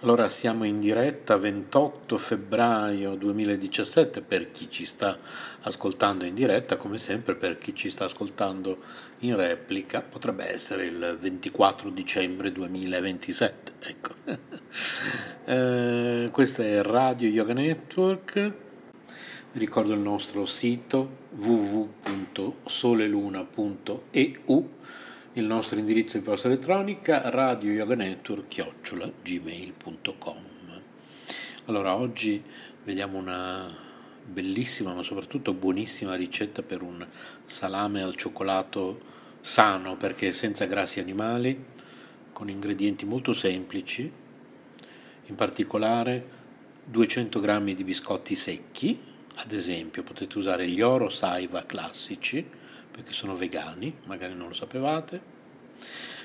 allora siamo in diretta 28 febbraio 2017 per chi ci sta ascoltando in diretta, come sempre per chi ci sta ascoltando in replica potrebbe essere il 24 dicembre 2027. Ecco. eh, questa è Radio Yoga Network, vi ricordo il nostro sito www.soleluna.eu il nostro indirizzo di posta elettronica radioyoganetwork.gmail.com Allora, oggi vediamo una bellissima ma soprattutto buonissima ricetta per un salame al cioccolato sano perché senza grassi animali, con ingredienti molto semplici, in particolare 200 g di biscotti secchi, ad esempio potete usare gli oro saiva classici, perché sono vegani, magari non lo sapevate,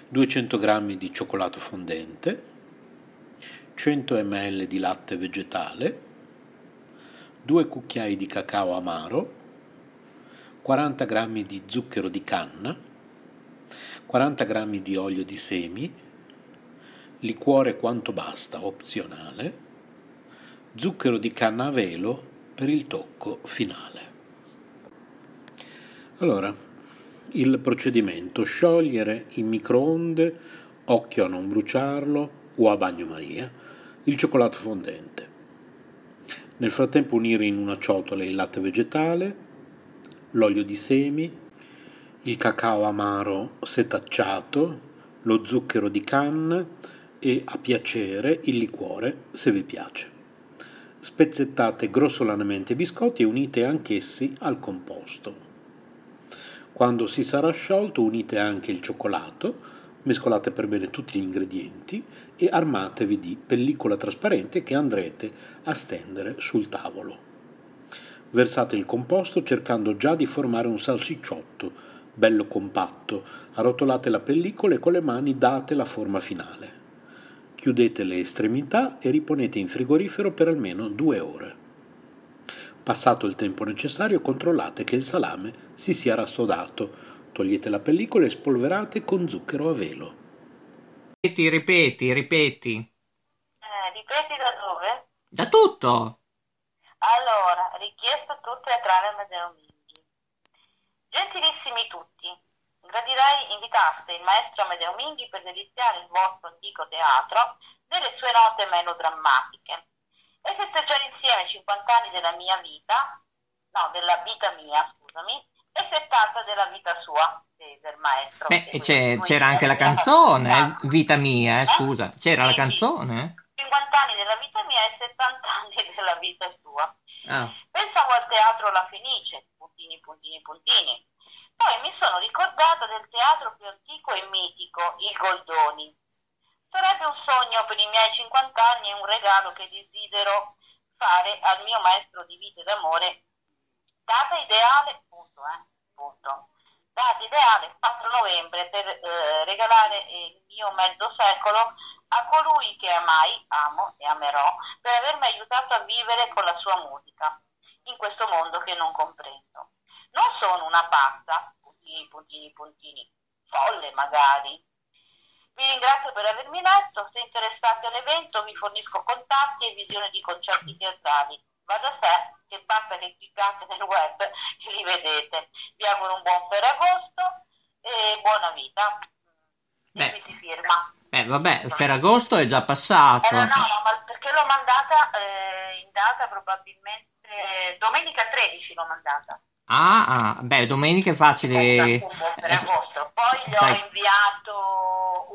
200 g di cioccolato fondente, 100 ml di latte vegetale, 2 cucchiai di cacao amaro, 40 g di zucchero di canna, 40 g di olio di semi, liquore quanto basta, opzionale, zucchero di canna a velo per il tocco finale. Allora, il procedimento, sciogliere in microonde, occhio a non bruciarlo o a bagnomaria, il cioccolato fondente. Nel frattempo unire in una ciotola il latte vegetale, l'olio di semi, il cacao amaro setacciato, lo zucchero di canna e a piacere il liquore se vi piace. Spezzettate grossolanamente i biscotti e unite anch'essi al composto. Quando si sarà sciolto unite anche il cioccolato, mescolate per bene tutti gli ingredienti e armatevi di pellicola trasparente che andrete a stendere sul tavolo. Versate il composto cercando già di formare un salsicciotto, bello compatto, arrotolate la pellicola e con le mani date la forma finale. Chiudete le estremità e riponete in frigorifero per almeno due ore. Passato il tempo necessario controllate che il salame si sia rassodato, togliete la pellicola e spolverate con zucchero a velo. Ripeti, ripeti, ripeti. Eh, ripeti da dove? Da tutto. Allora, richiesto tutto teatrale Amedeo Minghi. Gentilissimi tutti, gradirei invitaste il maestro Amedeo Minghi per deliziare il vostro antico teatro delle sue note melodrammatiche e festeggiare insieme 50 anni della mia vita, no, della vita mia, scusami, e 70 della vita sua, del maestro. Beh, c'era anche la canzone, Vita mia, eh, scusa, c'era sì, la canzone? 50 anni della vita mia e 70 anni della vita sua. Ah. Pensavo al teatro La Fenice, puntini, puntini, puntini. Poi mi sono ricordata del teatro più antico e mitico, il Goldoni. Sarebbe un sogno per i miei 50 anni e un regalo che desidero fare al mio maestro di vita ed amore. Data ideale, punto, eh, punto. Data ideale, 4 novembre, per eh, regalare il mio mezzo secolo a colui che amai, amo e amerò, per avermi aiutato a vivere con la sua musica, in questo mondo che non comprendo. Non sono una pazza, puntini, puntini, puntini, folle magari. Vi ringrazio per avermi letto, se interessati all'evento vi fornisco contatti e visioni di concerti teatrali. Va da sé che basta che cliccate nel web e li vedete. Vi auguro un buon Ferragosto e buona vita. Beh. Si firma. Eh, vabbè, Ferragosto è già passato. Eh, no, no, ma perché l'ho mandata eh, in data probabilmente domenica 13 l'ho mandata. Ah, ah, beh, domenica è facile. Buon Ferragosto. Poi gli ho sai- inviato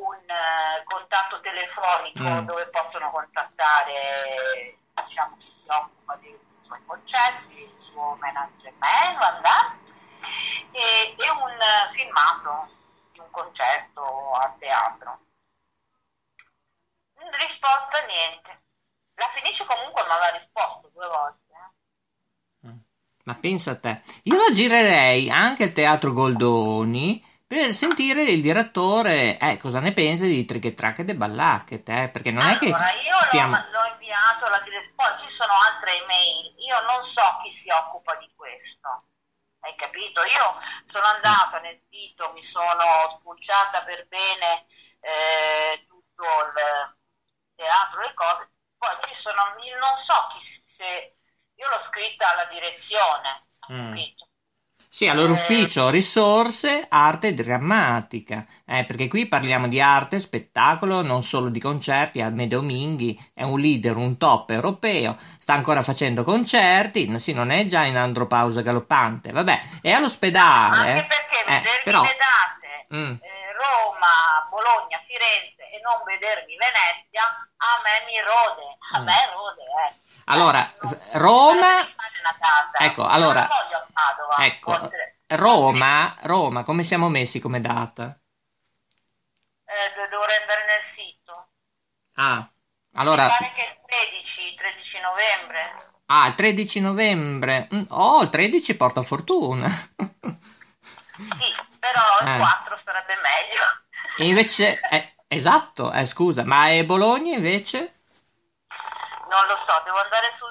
un eh, contatto telefonico Mm. dove possono contattare diciamo, chi si occupa dei concerti, il suo management, andà, e, e un filmato di un concerto a teatro. Risposta niente. La Fenice comunque mi aveva risposto due volte. eh. Ma pensa a te, io la girerei anche al Teatro Goldoni per sentire il direttore, eh, cosa ne pensa di Trick Track e de Ballacket, eh, perché non è che Allora, io stiamo... l'ho, l'ho inviato alla direzione, poi ci sono altre email, io non so chi si occupa di questo, hai capito? Io sono andata nel sito, mi sono spulciata per bene eh, tutto il teatro, le cose, poi ci sono, non so chi se, io l'ho scritta alla direzione, Mm. capito? Sì, al loro ufficio risorse, arte drammatica, eh, perché qui parliamo di arte, spettacolo, non solo di concerti, Almedeo Minghi è un leader, un top europeo, sta ancora facendo concerti, sì, non è già in andropausa galoppante, vabbè, è all'ospedale. Anche eh. perché Eh, però, le date Mm. eh, Roma, Bologna, Firenze e non vedermi Venezia, a me mi rode, a Mm. me rode, eh. Allora, Non- Roma- una casa. Ecco, allora- non voglio a Padova, ecco, oltre- Roma, Roma, come siamo messi come data? Eh, do- dovrei andare nel sito. Ah, Mi allora, pare che il 13, 13 novembre. ah, il 13 novembre, Mm, oh, il 13 porta fortuna. Sì, però il Eh. 4 sarebbe meglio. E invece, eh, esatto, eh, scusa, ma è Bologna invece? Non lo so, devo andare sito.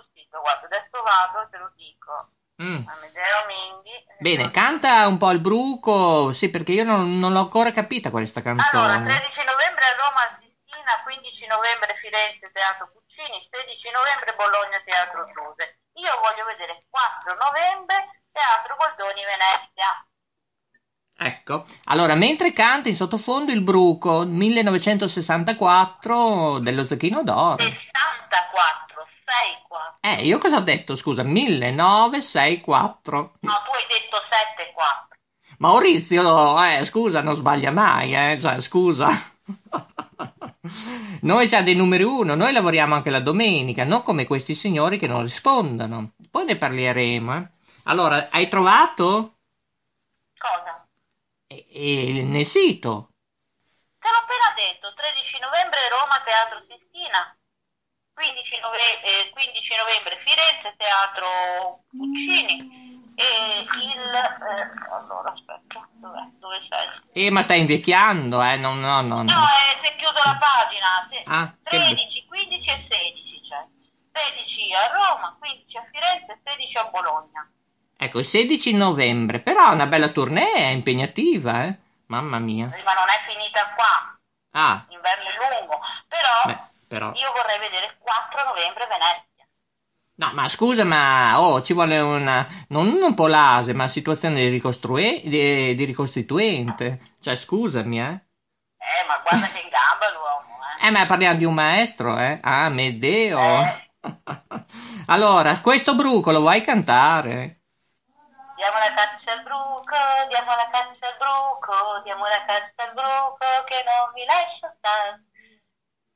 Guarda, adesso vado e te lo dico. Mm. Amedeo Minghi. Bene, canta un po' il bruco, sì, perché io non, non l'ho ancora capita questa Allora, canzone. 13 novembre a Roma Sistina 15 novembre Firenze Teatro Puccini, 16 novembre Bologna Teatro Giuse. Io voglio vedere 4 novembre Teatro Goldoni Venezia. Ecco, allora mentre canta in sottofondo il Bruco 1964 dello Zecchino d'Oro. 64, 64. Eh, io cosa ho detto? Scusa, 1964. No, tu hai detto 74. Maurizio, eh, scusa, non sbaglia mai, eh, cioè, scusa. Noi siamo dei numeri uno, noi lavoriamo anche la domenica, non come questi signori che non rispondono. Poi ne parleremo. Eh. Allora, hai trovato? Cosa? E, e nel sito. Te l'ho appena detto, 13 novembre Roma Teatro Sistina, 15 novembre, eh, 15 novembre Firenze Teatro Puccini e il... Eh, allora aspetta, dov'è? Dove sei? Eh, ma stai invecchiando, eh? No, no, no. No, no. eh, si è chiuso la pagina. Sì. Ah, che 13, 15 e 16 c'è. 16 a Roma, 15 a Firenze e 16 a Bologna. Ecco, il 16 novembre, però è una bella tournée, è impegnativa, eh? Mamma mia. Ma non è finita qua, Ah, inverno è lungo, però, beh, però... io vorrei vedere 4 novembre Venezia. No, ma scusa, ma oh, ci vuole una non un polase, ma situazione di, ricostrue... di, di ricostituente. Cioè, scusami, eh. Eh, ma guarda che in gamba l'uomo, eh. Eh, ma parliamo di un maestro, eh? Ah, Medeo. Eh. allora, questo bruco lo vuoi cantare? Diamo la caccia al bruco, diamo la caccia al bruco, diamo la caccia al bruco che non mi lascia stare.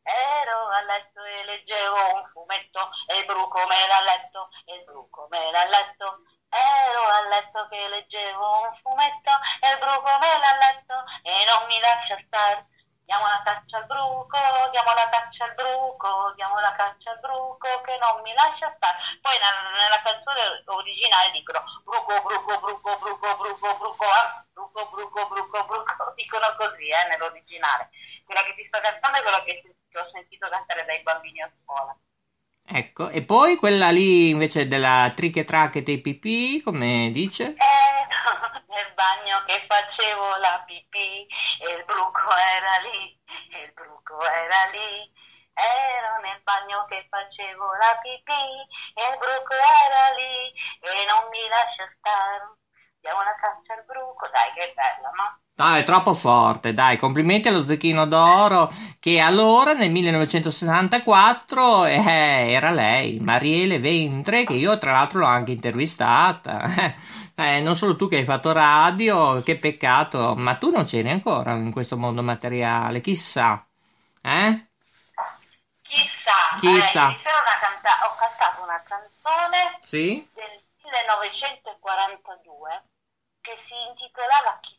Ero a letto e leggevo un fumetto e il bruco me l'ha letto, e il bruco me l'ha letto. Ero a letto che leggevo un fumetto e il bruco me l'ha letto e non mi lascia stare. Diamo la caccia al bruco, diamo la caccia al bruco, diamo la caccia al bruco che non mi lascia stare. Poi nella, canzone originale dicono bruco, bruco, bruco, bruco, bruco, bruco, ah, bruco, bruco, bruco, bruco, dicono così eh, nell'originale. Quella che ti sto cantando è quella che, che ho sentito cantare dai bambini a scuola. Ecco, e poi quella lì invece della triche tracche dei pipì, come dice? Eh, nel bagno che facevo la pipì e il bruco era lì, e il bruco era lì. Ero nel bagno che facevo la pipì e il bruco era lì e non mi lascia stare. Diamo la caccia al bruco, dai che bella, no? Dai, è troppo forte, dai, complimenti allo Zecchino d'Oro che allora nel 1964 eh, era lei, Mariele Ventre, che io tra l'altro l'ho anche intervistata. Eh, non solo tu che hai fatto radio, che peccato, ma tu non c'eri ancora in questo mondo materiale, chissà. Eh? Chissà, Chissà. Eh, canta- ho cantato una canzone Sì? del 1942 che si intitolava Chissà.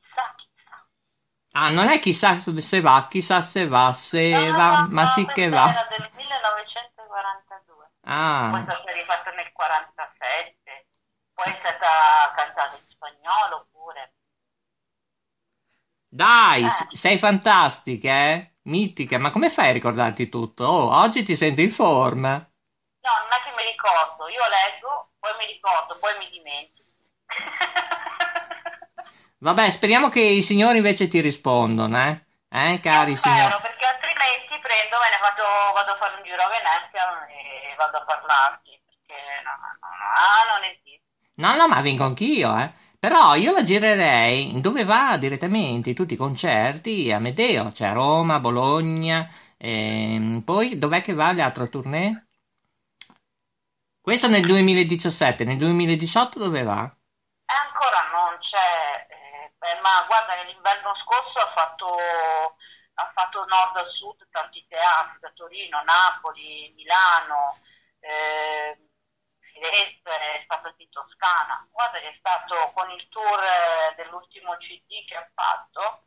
Ah, non è chissà se va, chissà se va, se No, va, no, ma no, sì che va. Era del 1942. Poi Ah, è stata rifatta nel 47. Poi è stata cantata in spagnolo pure. dai, Eh. sei fantastica, eh? Mitica, ma come fai a ricordarti tutto? Oh, oggi ti sento in forma. No, non è che mi ricordo, io leggo, poi mi ricordo, poi mi dimentico. Vabbè, speriamo che i signori invece ti rispondano, eh? Eh, cari signori. perché altrimenti prendo, me ne vado, vado a fare un giro a Venezia e vado a parlarti, perché no, no, no, no, non esiste. No, no, ma vengo anch'io, eh. Però io la girerei dove va direttamente tutti i concerti a Medeo, cioè a Roma, Bologna, ehm, poi dov'è che va l'altro tournée? Questo nel 2017, nel 2018 dove va? E ancora non c'è, eh, beh, ma guarda che l'inverno scorso ha fatto, ha fatto nord a sud tanti teatri, da Torino, Napoli, Milano, eh, Firenze, è stato in Toscana. Guarda che è stato con il tour eh, dell'ultimo CD che ha fatto,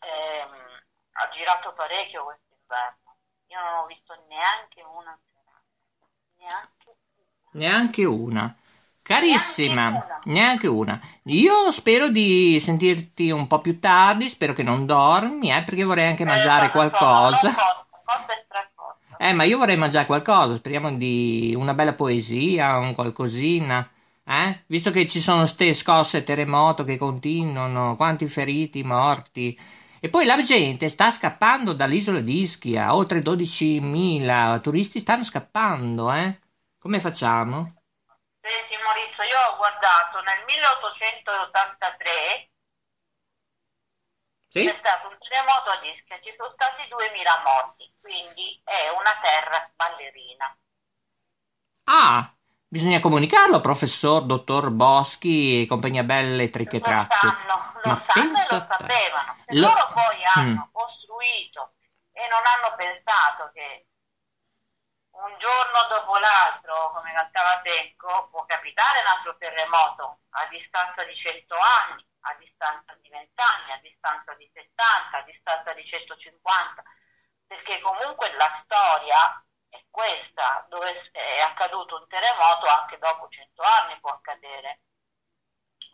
ehm, ha girato parecchio quest'inverno. Io non ho visto neanche una serata, neanche Neanche una. Carissima, Neanche una. Io spero di sentirti un po' più tardi, spero che non dormi, eh, perché vorrei anche mangiare Eh, guarda, qualcosa. Eh, ma io vorrei mangiare qualcosa, speriamo di una bella poesia, un qualcosina. Eh? Visto che ci sono ste scosse terremoto che continuano, quanti feriti, morti. E poi la gente sta scappando dall'isola di Ischia, oltre 12.000 turisti stanno scappando, eh? Come facciamo? Senti Maurizio, io ho guardato nel 1883 Sì? c'è stato un terremoto ad Ischia, ci sono stati 2000 morti, quindi è una terra ballerina. Ah, bisogna comunicarlo, professor, dottor Boschi e compagnia belle tricche Lo tracche. sanno, lo Ma sanno e pensa lo a sapevano. Se Lo- loro poi hanno Mm. costruito e non hanno pensato che un giorno dopo l'altro, come cantava Tecco, può capitare un altro terremoto a distanza di 100 anni, a distanza di 20 anni, a distanza di 70, a distanza di 150, perché comunque la storia è questa, dove è accaduto un terremoto anche dopo 100 anni può accadere.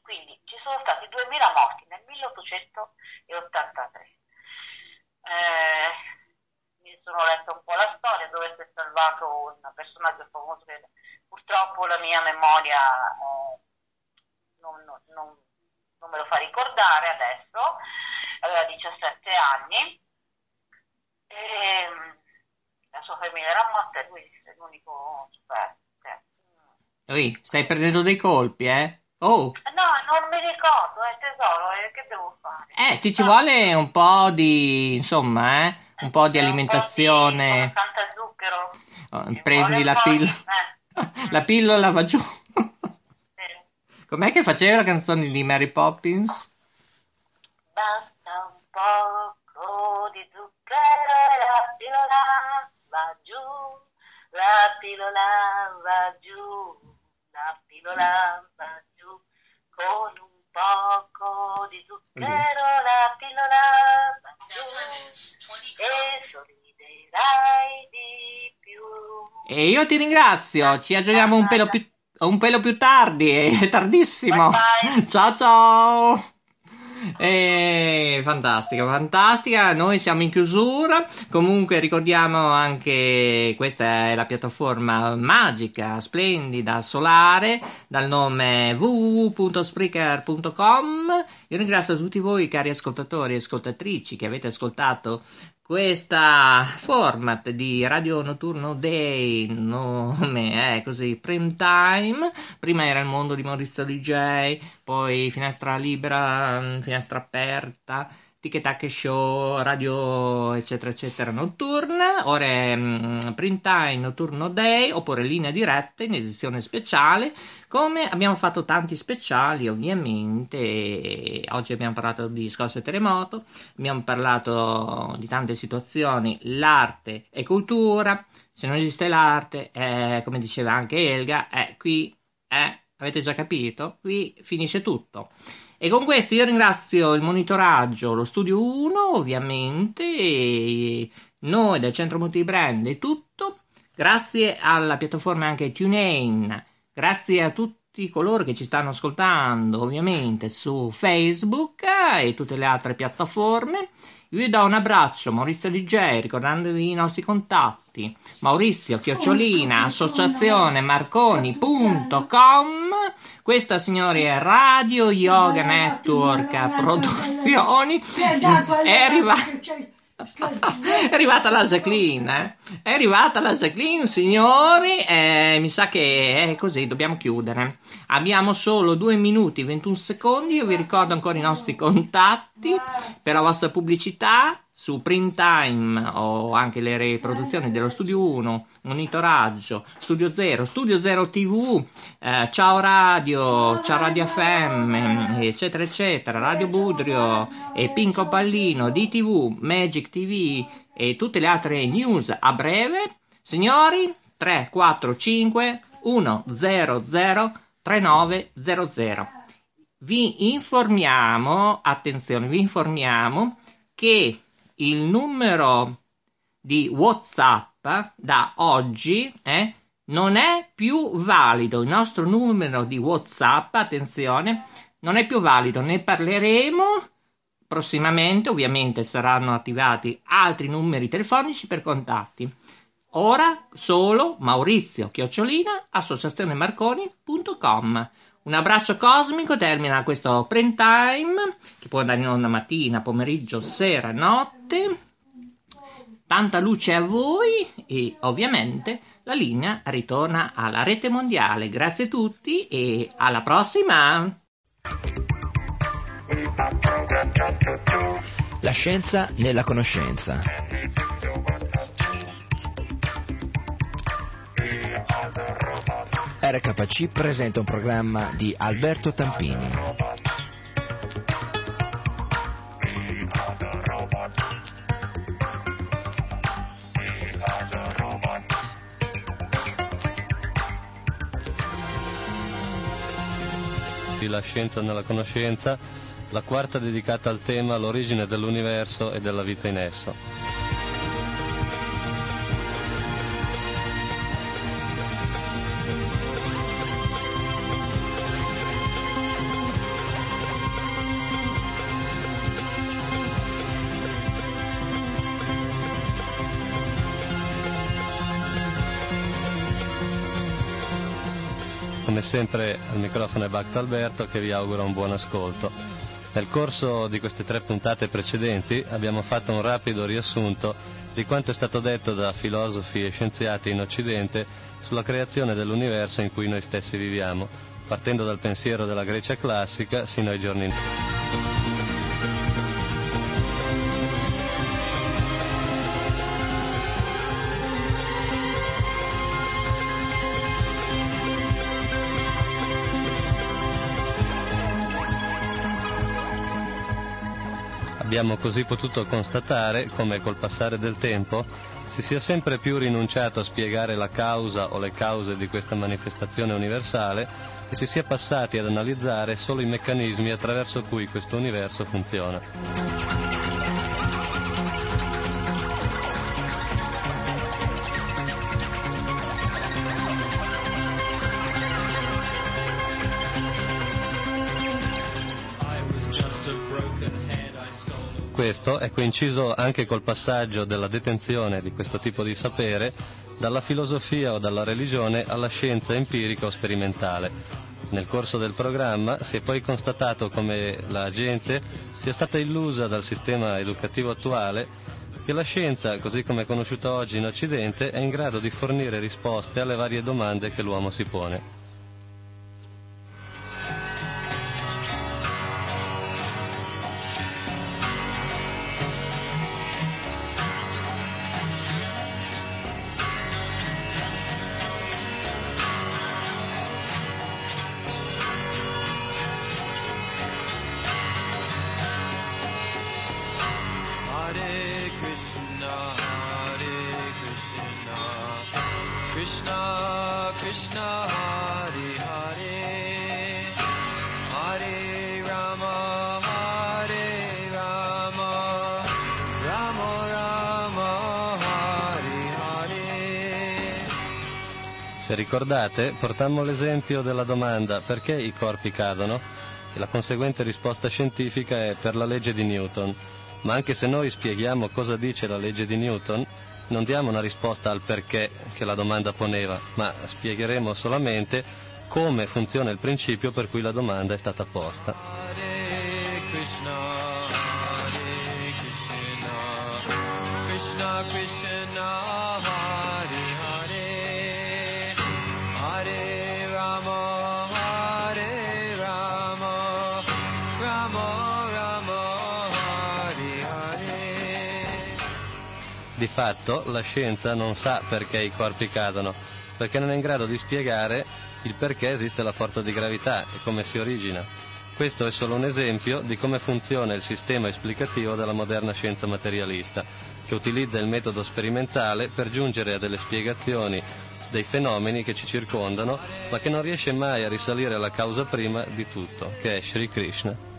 Quindi ci sono stati 2000 morti nel 1883. Eh, sono letta un po' la storia dove si è salvato un personaggio famoso che purtroppo la mia memoria eh, non, non- non- me lo fa ricordare adesso, aveva 17 anni e mm, la sua famiglia era morta e lui è l'unico superstite. Ui, stai prendendo dei colpi, eh? Oh, No, non mi ricordo, eh, tesoro, eh, che devo fare? eh, ti ci vuole un po' di, insomma, eh? Un po' di Eh, alimentazione. po' di- Senza zucchero. Oh, Prendi la di- pillola. eh, La pillola va giù. sì. Com'è che faceva la canzone di Mary Poppins? Basta un poco di zucchero e la pillola va giù, la pillola va giù, la pillola va giù, con un poco di zucchero la pillola va e sorriderai di più. E io ti ringrazio, ci aggiorniamo un pelo più, un pelo più tardi, è tardissimo. Bye bye. Ciao ciao! Eh, fantastica, fantastica. Noi siamo in chiusura. Comunque ricordiamo anche questa è la piattaforma magica, splendida, solare dal nome www.spreaker.com. Io ringrazio tutti voi cari ascoltatori e ascoltatrici che avete ascoltato questa format di Radio Notturno Day, nome è così, Prime Time, prima era il mondo di Maurizio DJ, poi Finestra Libera, mm, Finestra Aperta, Tic Tac Show, Radio eccetera eccetera notturna, ora è mm, Prime Time Notturno Day, oppure linea diretta in edizione speciale, come abbiamo fatto tanti speciali ovviamente, oggi abbiamo parlato di scosse e terremoto, abbiamo parlato di tante situazioni, l'arte e cultura, se non esiste l'arte, eh, come diceva anche Elga, eh, qui, eh, avete già capito, qui finisce tutto. E con questo io ringrazio il monitoraggio, lo studio 1 ovviamente, e noi del Centro Multibrand è tutto, grazie alla piattaforma anche TuneIn, grazie a tutti coloro che ci stanno ascoltando ovviamente su Facebook e tutte le altre piattaforme. Vi do un abbraccio, Maurizio DJ, ricordandovi i nostri contatti. Maurizio Chiocciolina, associazione marconi.com. Questa, signori, è Radio Yoga Network Produzioni. È arrivata. È arrivata la Jacqueline, eh? È arrivata la Jacqueline, signori. eh, mi sa che è così, dobbiamo chiudere. Abbiamo solo 2 minuti e 21 secondi. Io vi ricordo ancora i nostri contatti per la vostra pubblicità su Print Time o anche le riproduzioni dello Studio 1, Monitoraggio, Studio 0, Studio 0 TV, eh, Ciao Radio, Ciao Radio FM, eccetera, eccetera, Radio Budrio e Pinco Pallino, DTV, Magic TV e tutte le altre news a breve. Signori, 3, 4, 5, 1, 0, 0, 3900. Vi informiamo, attenzione, vi informiamo che il numero di WhatsApp da oggi eh, non è più valido. Il nostro numero di WhatsApp, attenzione, non è più valido. Ne parleremo prossimamente. Ovviamente saranno attivati altri numeri telefonici per contatti. Ora solo Maurizio Chiocciolina, associazionemarconi.com. Un abbraccio cosmico termina questo print time che può andare in onda mattina, pomeriggio, sera, notte. Tanta luce a voi e ovviamente la linea ritorna alla rete mondiale. Grazie a tutti e alla prossima! La scienza nella conoscenza. RKC presenta un programma di Alberto Tampini. La scienza nella conoscenza, la quarta dedicata al tema l'origine dell'universo e della vita in esso. Sempre al microfono è Bacta Alberto che vi augura un buon ascolto. Nel corso di queste tre puntate precedenti abbiamo fatto un rapido riassunto di quanto è stato detto da filosofi e scienziati in Occidente sulla creazione dell'universo in cui noi stessi viviamo, partendo dal pensiero della Grecia classica sino ai giorni nostri. Abbiamo così potuto constatare come col passare del tempo si sia sempre più rinunciato a spiegare la causa o le cause di questa manifestazione universale e si sia passati ad analizzare solo i meccanismi attraverso cui questo universo funziona. Questo è coinciso anche col passaggio della detenzione di questo tipo di sapere dalla filosofia o dalla religione alla scienza empirica o sperimentale. Nel corso del programma si è poi constatato come la gente sia stata illusa dal sistema educativo attuale che la scienza, così come è conosciuta oggi in Occidente, è in grado di fornire risposte alle varie domande che l'uomo si pone. Ricordate, portammo l'esempio della domanda perché i corpi cadono e la conseguente risposta scientifica è per la legge di Newton. Ma anche se noi spieghiamo cosa dice la legge di Newton, non diamo una risposta al perché che la domanda poneva, ma spiegheremo solamente come funziona il principio per cui la domanda è stata posta. Di fatto la scienza non sa perché i corpi cadono, perché non è in grado di spiegare il perché esiste la forza di gravità e come si origina. Questo è solo un esempio di come funziona il sistema esplicativo della moderna scienza materialista, che utilizza il metodo sperimentale per giungere a delle spiegazioni dei fenomeni che ci circondano, ma che non riesce mai a risalire alla causa prima di tutto, che è Sri Krishna.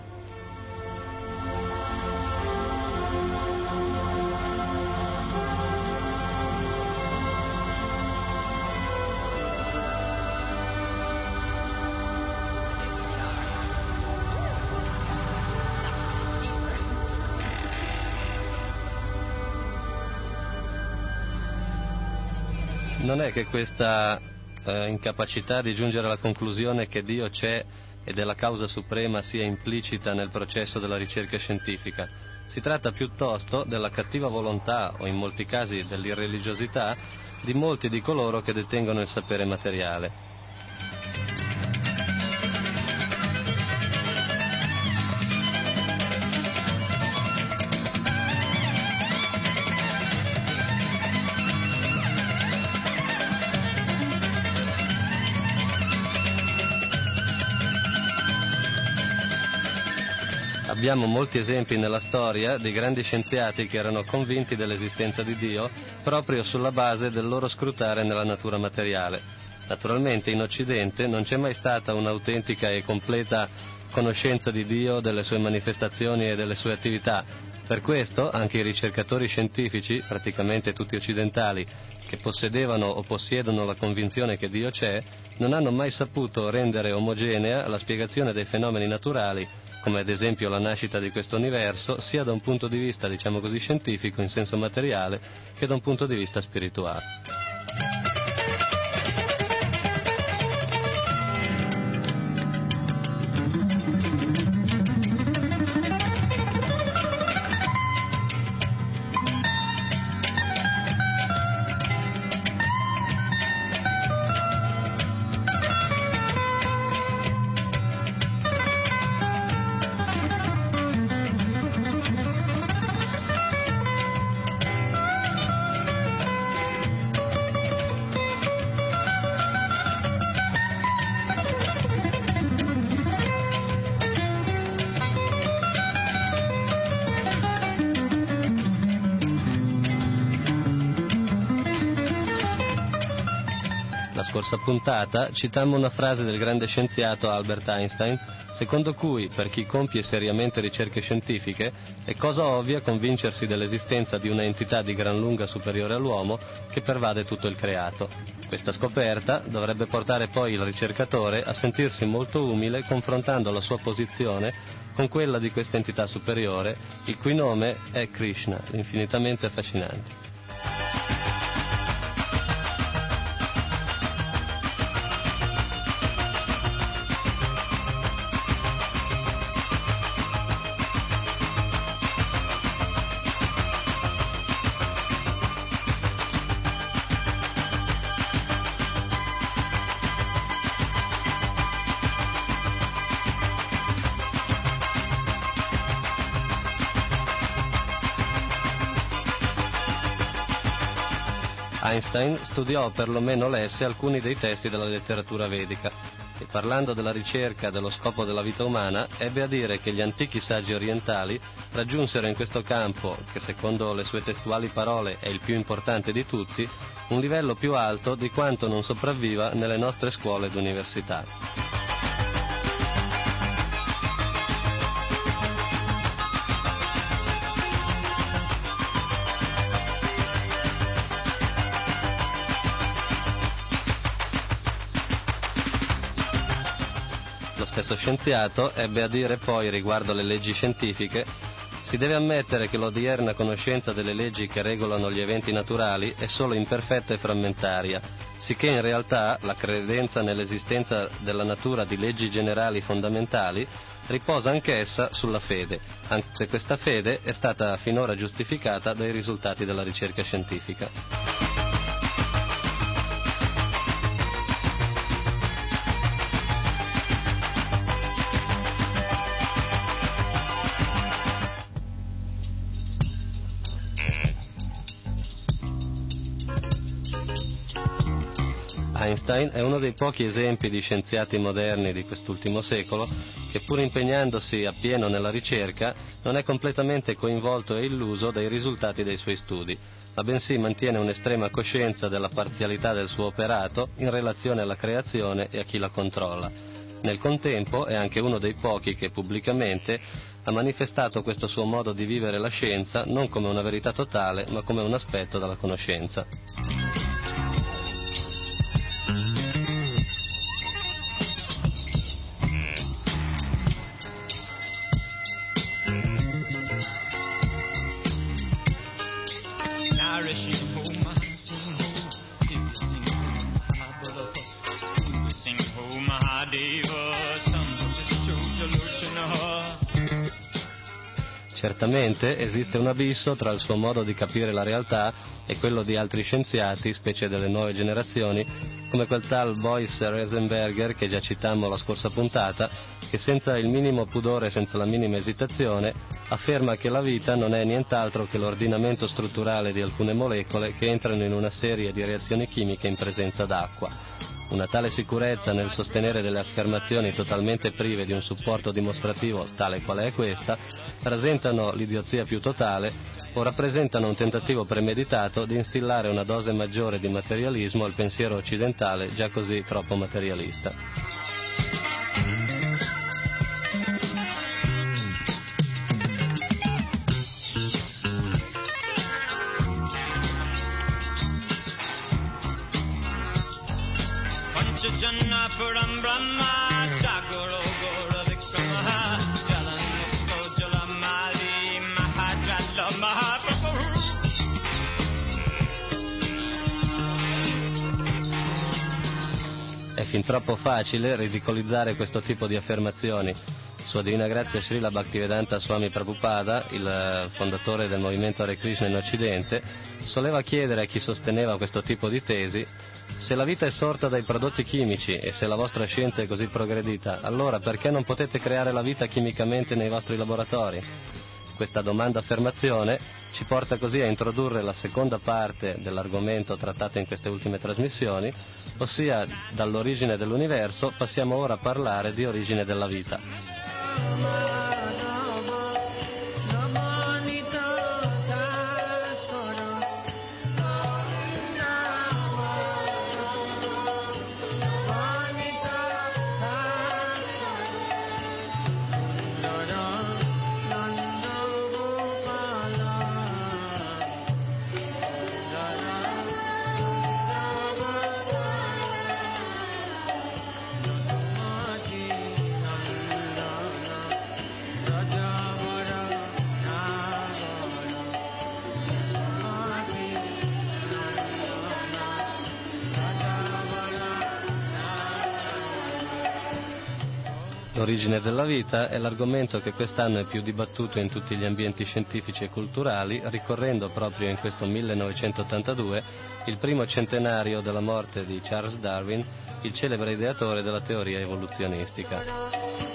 Non è che questa eh, incapacità di giungere alla conclusione che Dio c'è e della causa suprema sia implicita nel processo della ricerca scientifica. Si tratta piuttosto della cattiva volontà o in molti casi dell'irreligiosità di molti di coloro che detengono il sapere materiale. Abbiamo molti esempi nella storia di grandi scienziati che erano convinti dell'esistenza di Dio proprio sulla base del loro scrutare nella natura materiale. Naturalmente in Occidente non c'è mai stata un'autentica e completa conoscenza di Dio, delle sue manifestazioni e delle sue attività. Per questo anche i ricercatori scientifici, praticamente tutti occidentali, che possedevano o possiedono la convinzione che Dio c'è, non hanno mai saputo rendere omogenea la spiegazione dei fenomeni naturali come ad esempio la nascita di questo universo, sia da un punto di vista, diciamo così, scientifico in senso materiale, che da un punto di vista spirituale. Scorsa puntata citammo una frase del grande scienziato Albert Einstein, secondo cui per chi compie seriamente ricerche scientifiche è cosa ovvia convincersi dell'esistenza di una entità di gran lunga superiore all'uomo che pervade tutto il creato. Questa scoperta dovrebbe portare poi il ricercatore a sentirsi molto umile confrontando la sua posizione con quella di questa entità superiore, il cui nome è Krishna, l'infinitamente affascinante. Einstein studiò perlomeno lesse alcuni dei testi della letteratura vedica e parlando della ricerca dello scopo della vita umana ebbe a dire che gli antichi saggi orientali raggiunsero in questo campo, che secondo le sue testuali parole è il più importante di tutti, un livello più alto di quanto non sopravviva nelle nostre scuole ed università. Stesso scienziato ebbe a dire poi riguardo alle leggi scientifiche si deve ammettere che l'odierna conoscenza delle leggi che regolano gli eventi naturali è solo imperfetta e frammentaria, sicché in realtà la credenza nell'esistenza della natura di leggi generali fondamentali riposa anch'essa sulla fede, anche se questa fede è stata finora giustificata dai risultati della ricerca scientifica. Einstein è uno dei pochi esempi di scienziati moderni di quest'ultimo secolo che pur impegnandosi appieno nella ricerca non è completamente coinvolto e illuso dai risultati dei suoi studi, ma bensì mantiene un'estrema coscienza della parzialità del suo operato in relazione alla creazione e a chi la controlla. Nel contempo è anche uno dei pochi che pubblicamente ha manifestato questo suo modo di vivere la scienza non come una verità totale, ma come un aspetto della conoscenza. Certamente esiste un abisso tra il suo modo di capire la realtà e quello di altri scienziati, specie delle nuove generazioni, come quel tal Boyce Reisenberger che già citammo la scorsa puntata, che senza il minimo pudore e senza la minima esitazione afferma che la vita non è nient'altro che l'ordinamento strutturale di alcune molecole che entrano in una serie di reazioni chimiche in presenza d'acqua. Una tale sicurezza nel sostenere delle affermazioni totalmente prive di un supporto dimostrativo tale qual è questa, rasentano l'idiozia più totale o rappresentano un tentativo premeditato di instillare una dose maggiore di materialismo al pensiero occidentale già così troppo materialista. Fin troppo facile ridicolizzare questo tipo di affermazioni. Sua Divina Grazia Srila Bhaktivedanta Swami Prabhupada, il eh, fondatore del movimento Hare Krishna in Occidente, soleva chiedere a chi sosteneva questo tipo di tesi se la vita è sorta dai prodotti chimici e se la vostra scienza è così progredita, allora perché non potete creare la vita chimicamente nei vostri laboratori? Questa domanda-affermazione ci porta così a introdurre la seconda parte dell'argomento trattato in queste ultime trasmissioni, ossia dall'origine dell'universo passiamo ora a parlare di origine della vita. Vita è l'argomento che quest'anno è più dibattuto in tutti gli ambienti scientifici e culturali, ricorrendo proprio in questo 1982 il primo centenario della morte di Charles Darwin, il celebre ideatore della teoria evoluzionistica.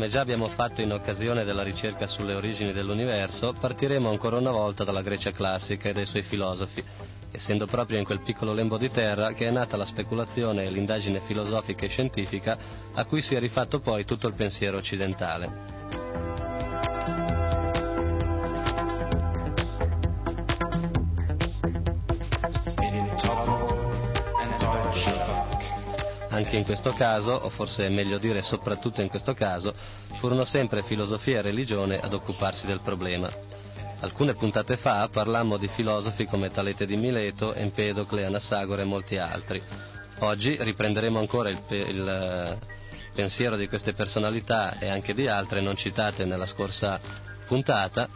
Come già abbiamo fatto in occasione della ricerca sulle origini dell'universo, partiremo ancora una volta dalla Grecia classica e dai suoi filosofi, essendo proprio in quel piccolo lembo di terra che è nata la speculazione e l'indagine filosofica e scientifica a cui si è rifatto poi tutto il pensiero occidentale. Anche in questo caso, o forse è meglio dire soprattutto in questo caso, furono sempre filosofia e religione ad occuparsi del problema. Alcune puntate fa parlammo di filosofi come Talete di Mileto, Empedocle, Anassagora e molti altri. Oggi riprenderemo ancora il, il eh, pensiero di queste personalità e anche di altre non citate nella scorsa puntata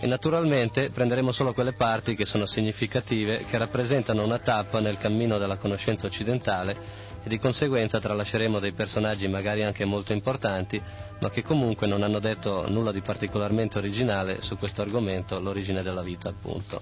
e naturalmente prenderemo solo quelle parti che sono significative, che rappresentano una tappa nel cammino della conoscenza occidentale e di conseguenza tralasceremo dei personaggi magari anche molto importanti, ma che comunque non hanno detto nulla di particolarmente originale su questo argomento, l'origine della vita appunto.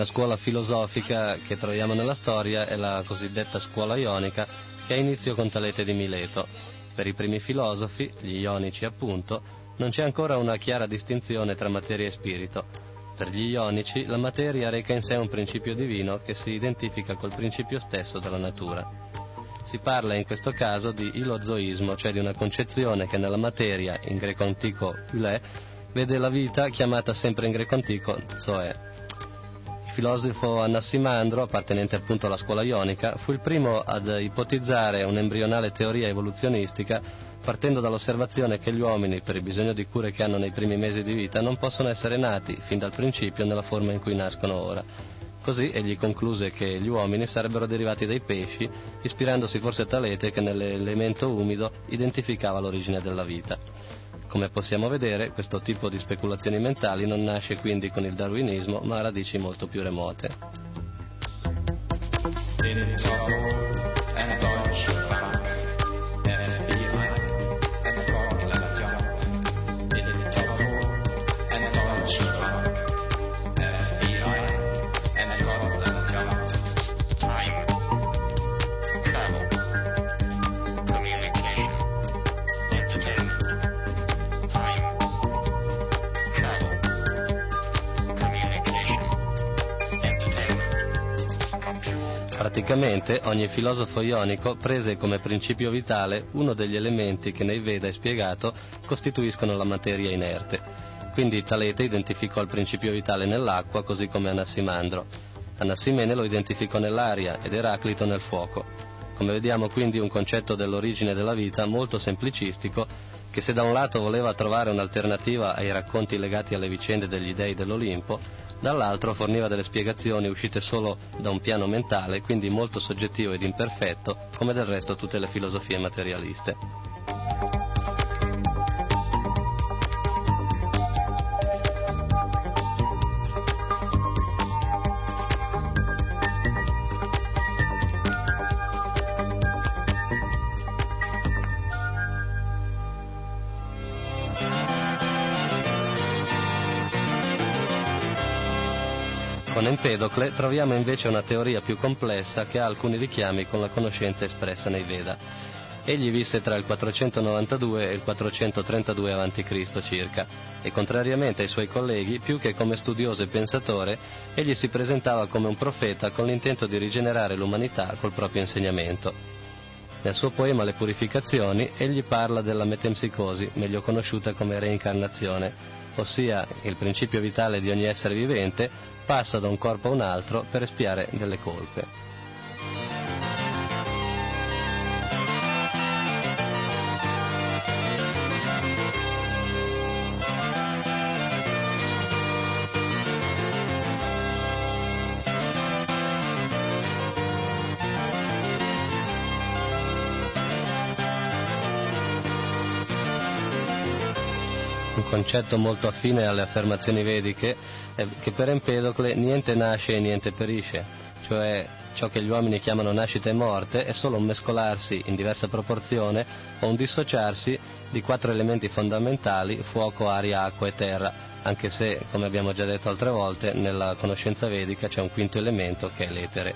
Prima scuola filosofica che troviamo nella storia è la cosiddetta scuola ionica che ha inizio con Talete di Mileto. Per i primi filosofi, gli ionici appunto, non c'è ancora una chiara distinzione tra materia e spirito. Per gli ionici la materia reca in sé un principio divino che si identifica col principio stesso della natura. Si parla in questo caso di ilozoismo, cioè di una concezione che nella materia, in greco antico ule, vede la vita chiamata sempre in greco antico zoe. Il filosofo Anassimandro, appartenente appunto alla scuola ionica, fu il primo ad ipotizzare un'embrionale teoria evoluzionistica partendo dall'osservazione che gli uomini, per il bisogno di cure che hanno nei primi mesi di vita, non possono essere nati fin dal principio nella forma in cui nascono ora. Così egli concluse che gli uomini sarebbero derivati dai pesci, ispirandosi forse a Talete che nell'elemento umido identificava l'origine della vita. Come possiamo vedere, questo tipo di speculazioni mentali non nasce quindi con il darwinismo, ma ha radici molto più remote. Praticamente ogni filosofo ionico prese come principio vitale uno degli elementi che nei Veda è spiegato costituiscono la materia inerte. Quindi Talete identificò il principio vitale nell'acqua così come Anassimandro. Anassimene lo identificò nell'aria ed Eraclito nel fuoco. Come vediamo quindi un concetto dell'origine della vita molto semplicistico che se da un lato voleva trovare un'alternativa ai racconti legati alle vicende degli dei dell'Olimpo, dall'altro forniva delle spiegazioni uscite solo da un piano mentale, quindi molto soggettivo ed imperfetto, come del resto tutte le filosofie materialiste. Empedocle troviamo invece una teoria più complessa che ha alcuni richiami con la conoscenza espressa nei Veda. Egli visse tra il 492 e il 432 a.C. circa e contrariamente ai suoi colleghi, più che come studioso e pensatore, egli si presentava come un profeta con l'intento di rigenerare l'umanità col proprio insegnamento. Nel suo poema Le purificazioni egli parla della metempsicosi, meglio conosciuta come reincarnazione, ossia il principio vitale di ogni essere vivente passa da un corpo a un altro per espiare delle colpe. Concetto molto affine alle affermazioni vediche è che per Empedocle niente nasce e niente perisce, cioè ciò che gli uomini chiamano nascita e morte è solo un mescolarsi in diversa proporzione o un dissociarsi di quattro elementi fondamentali, fuoco, aria, acqua e terra, anche se, come abbiamo già detto altre volte, nella conoscenza vedica c'è un quinto elemento che è l'etere.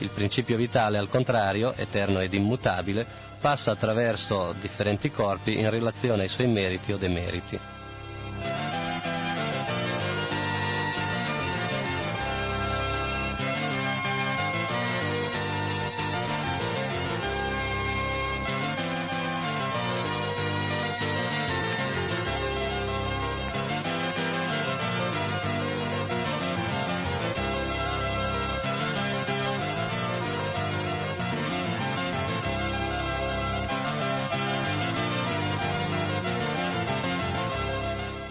Il principio vitale, al contrario, eterno ed immutabile, passa attraverso differenti corpi in relazione ai suoi meriti o demeriti.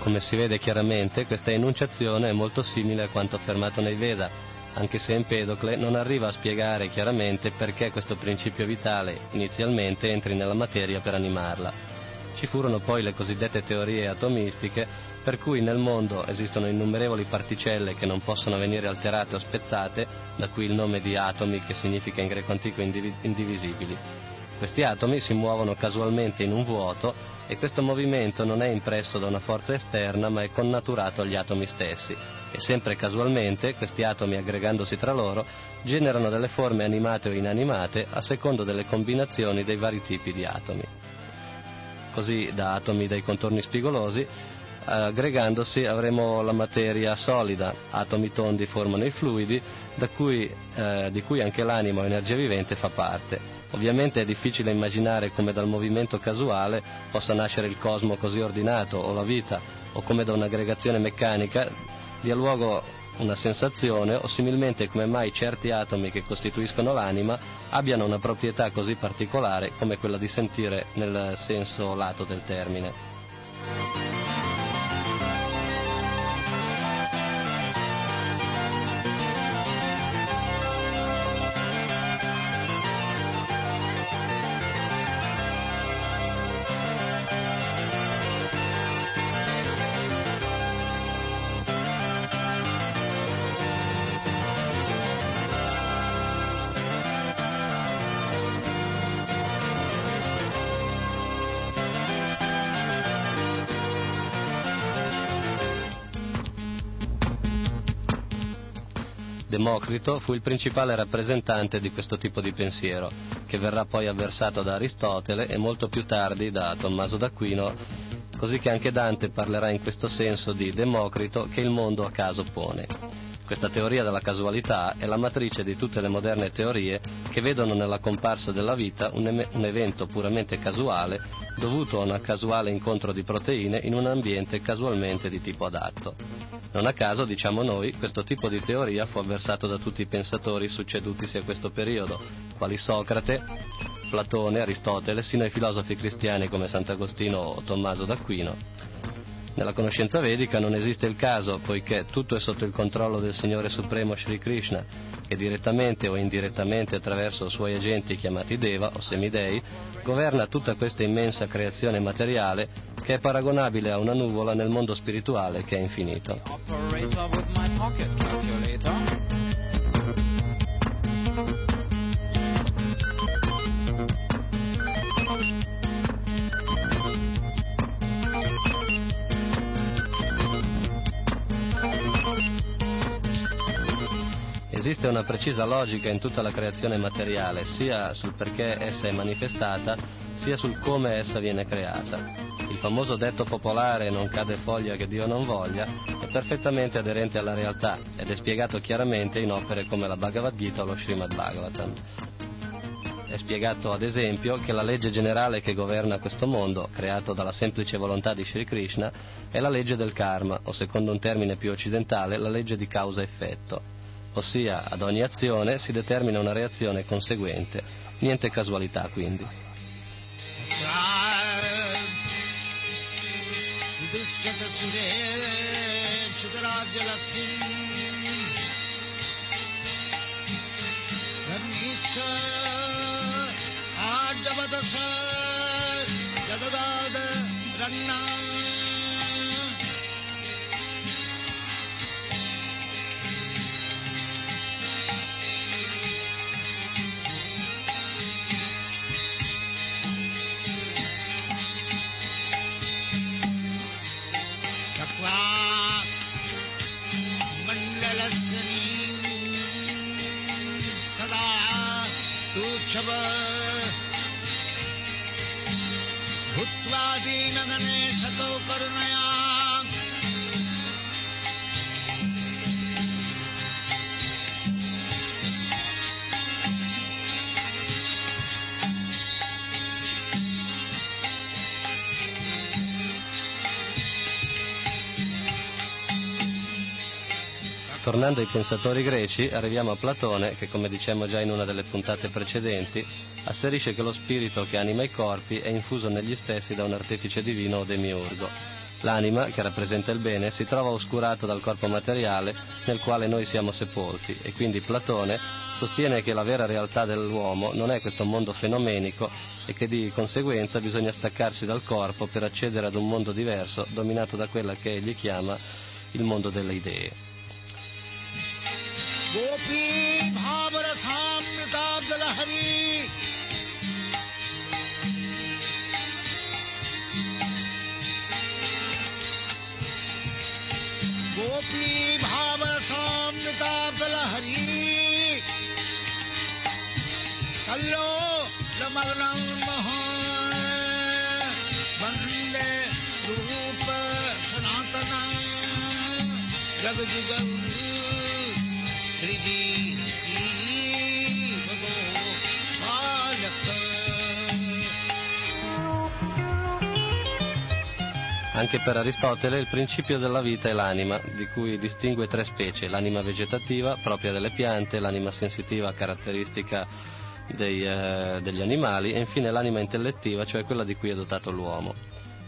Come si vede chiaramente, questa enunciazione è molto simile a quanto affermato nei Veda, anche se Empedocle non arriva a spiegare chiaramente perché questo principio vitale inizialmente entri nella materia per animarla. Ci furono poi le cosiddette teorie atomistiche, per cui nel mondo esistono innumerevoli particelle che non possono venire alterate o spezzate, da cui il nome di atomi che significa in greco antico indivi- indivisibili. Questi atomi si muovono casualmente in un vuoto e questo movimento non è impresso da una forza esterna ma è connaturato agli atomi stessi e sempre casualmente questi atomi aggregandosi tra loro generano delle forme animate o inanimate a secondo delle combinazioni dei vari tipi di atomi. Così da atomi dai contorni spigolosi aggregandosi avremo la materia solida, atomi tondi formano i fluidi, cui, eh, di cui anche l'anima o energia vivente fa parte. Ovviamente è difficile immaginare come dal movimento casuale possa nascere il cosmo così ordinato o la vita, o come da un'aggregazione meccanica dia luogo una sensazione o similmente come mai certi atomi che costituiscono l'anima abbiano una proprietà così particolare come quella di sentire nel senso lato del termine. Democrito fu il principale rappresentante di questo tipo di pensiero, che verrà poi avversato da Aristotele e molto più tardi da Tommaso d'Aquino, così che anche Dante parlerà in questo senso di Democrito che il mondo a caso pone. Questa teoria della casualità è la matrice di tutte le moderne teorie che vedono nella comparsa della vita un, em- un, evento puramente casuale dovuto a un casuale incontro di proteine in un ambiente casualmente di tipo adatto. Non a caso, diciamo noi, questo tipo di teoria fu avversato da tutti i pensatori succedutisi a questo periodo, quali Socrate, Platone, Aristotele, sino ai filosofi cristiani come Sant'Agostino o Tommaso d'Aquino. Nella conoscenza vedica non esiste il caso, poiché tutto è sotto il controllo del Signore Supremo Sri Krishna, che direttamente o indirettamente attraverso suoi agenti chiamati Deva o semidei, governa tutta questa immensa creazione materiale che è paragonabile a una nuvola nel mondo spirituale che è infinito. Esiste una precisa logica in tutta la creazione materiale, sia sul perché essa è manifestata, sia sul come essa viene creata. Il famoso detto popolare non cade foglia che Dio non voglia è perfettamente aderente alla realtà ed è spiegato chiaramente in opere come la Bhagavad Gita o lo Srimad Bhagavatam. È spiegato ad esempio che la legge generale che governa questo mondo, creato dalla semplice volontà di Sri Krishna, è la legge del karma, o secondo un termine più occidentale, la legge di causa-effetto ossia ad ogni azione si determina una reazione conseguente, niente casualità quindi. सूक्षव भूत्वादीनगणे सतो करुणया। Tornando ai pensatori greci, arriviamo a Platone che, come dicemmo già in una delle puntate precedenti, asserisce che lo spirito che anima i corpi è infuso negli stessi da un artefice divino o demiurgo. L'anima, che rappresenta il bene, si trova oscurata dal corpo materiale nel quale noi siamo sepolti e quindi Platone sostiene che la vera realtà dell'uomo non è questo mondo fenomenico e che di conseguenza bisogna staccarsi dal corpo per accedere ad un mondo diverso dominato da quella che egli chiama il mondo delle idee. गोपी भावर भावरसामृता दलहरी गोपी भावरसामृता दलहरी कल्लो लमग्नं महा वंदे रूप सनातनं जगजुगम् Anche per Aristotele il principio della vita è l'anima, di cui distingue tre specie, l'anima vegetativa, propria delle piante, l'anima sensitiva, caratteristica dei, eh, degli animali, e infine l'anima intellettiva, cioè quella di cui è dotato l'uomo.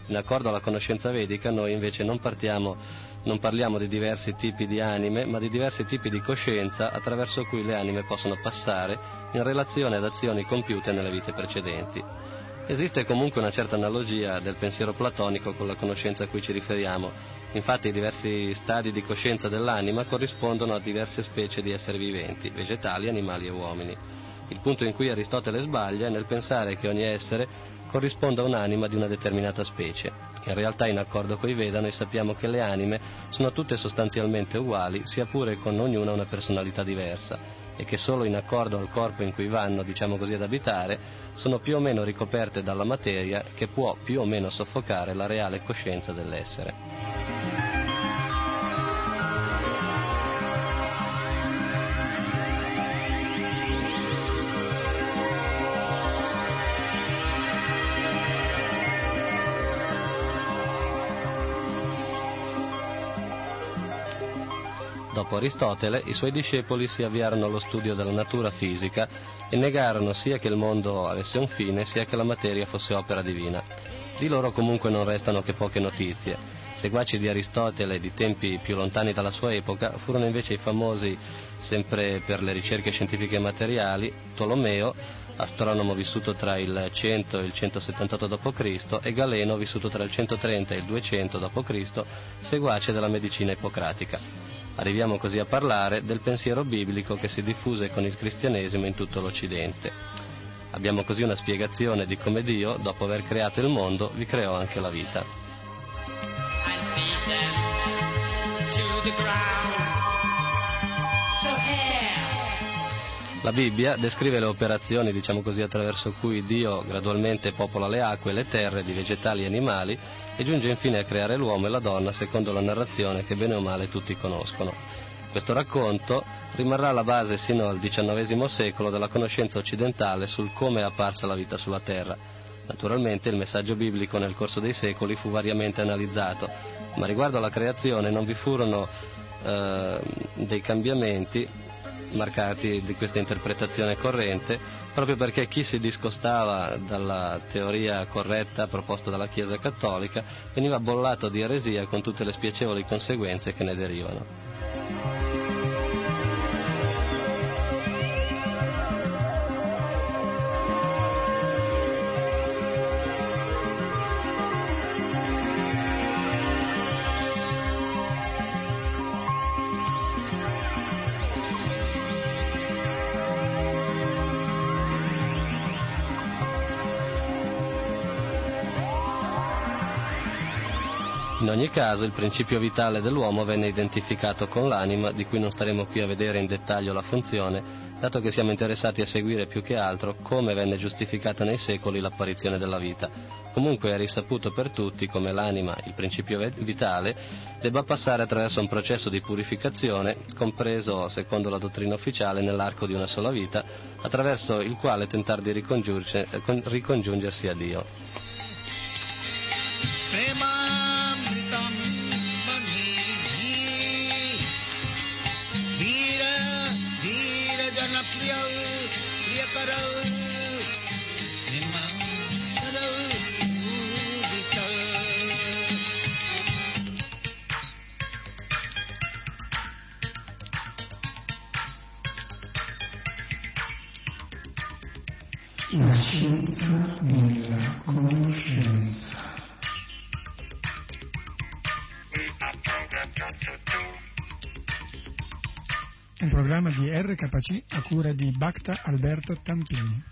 In accordo alla conoscenza vedica noi invece non, partiamo, non parliamo di diversi tipi di anime, ma di diversi tipi di coscienza attraverso cui le anime possono passare in relazione ad azioni compiute nelle vite precedenti. Esiste comunque una certa analogia del pensiero platonico con la conoscenza a cui ci riferiamo. Infatti i diversi stadi di coscienza dell'anima corrispondono a diverse specie di esseri viventi, vegetali, animali e uomini. Il punto in cui Aristotele sbaglia è nel pensare che ogni essere corrisponda a un'anima di una determinata specie. In realtà, in accordo con i Veda, noi sappiamo che le anime sono tutte sostanzialmente uguali, sia pure con ognuna una personalità diversa, e che solo in accordo al corpo in cui vanno, diciamo così, ad abitare, sono più o meno ricoperte dalla materia che può più o meno soffocare la reale coscienza dell'essere. Dopo Aristotele, i suoi discepoli si avviarono allo studio della natura fisica e negarono sia che il mondo avesse un fine, sia che la materia fosse opera divina. Di loro comunque non restano che poche notizie. Seguaci di Aristotele di tempi più lontani dalla sua epoca furono invece i famosi, sempre per le ricerche scientifiche e materiali, Tolomeo, astronomo vissuto tra il 100 e il 178 d.C., e Galeno, vissuto tra il 130 e il 200 d.C., seguace della medicina ippocratica. Arriviamo così a parlare del pensiero biblico che si diffuse con il cristianesimo in tutto l'Occidente. Abbiamo così una spiegazione di come Dio, dopo aver creato il mondo, vi creò anche la vita. La Bibbia descrive le operazioni, diciamo così, attraverso cui Dio gradualmente popola le acque e le terre di vegetali e animali e giunge infine a creare l'uomo e la donna secondo la narrazione che bene o male tutti conoscono. Questo racconto rimarrà la base sino al XIX secolo della conoscenza occidentale sul come è apparsa la vita sulla Terra. Naturalmente il messaggio biblico nel corso dei secoli fu variamente analizzato, ma riguardo alla creazione non vi furono eh, dei cambiamenti marcati di questa interpretazione corrente, proprio perché chi si discostava dalla teoria corretta proposta dalla Chiesa Cattolica veniva bollato di eresia con tutte le spiacevoli conseguenze che ne derivano. In ogni caso il principio vitale dell'uomo venne identificato con l'anima, di cui non staremo qui a vedere in dettaglio la funzione, dato che siamo interessati a seguire più che altro come venne giustificata nei secoli l'apparizione della vita. Comunque è risaputo per tutti come l'anima, il principio vitale, debba passare attraverso un processo di purificazione, compreso, secondo la dottrina ufficiale, nell'arco di una sola vita, attraverso il quale tentare di eh, con- ricongiungersi a Dio. 有心思，你的故事。Programma di RKC a cura di Bacta Alberto Tampini.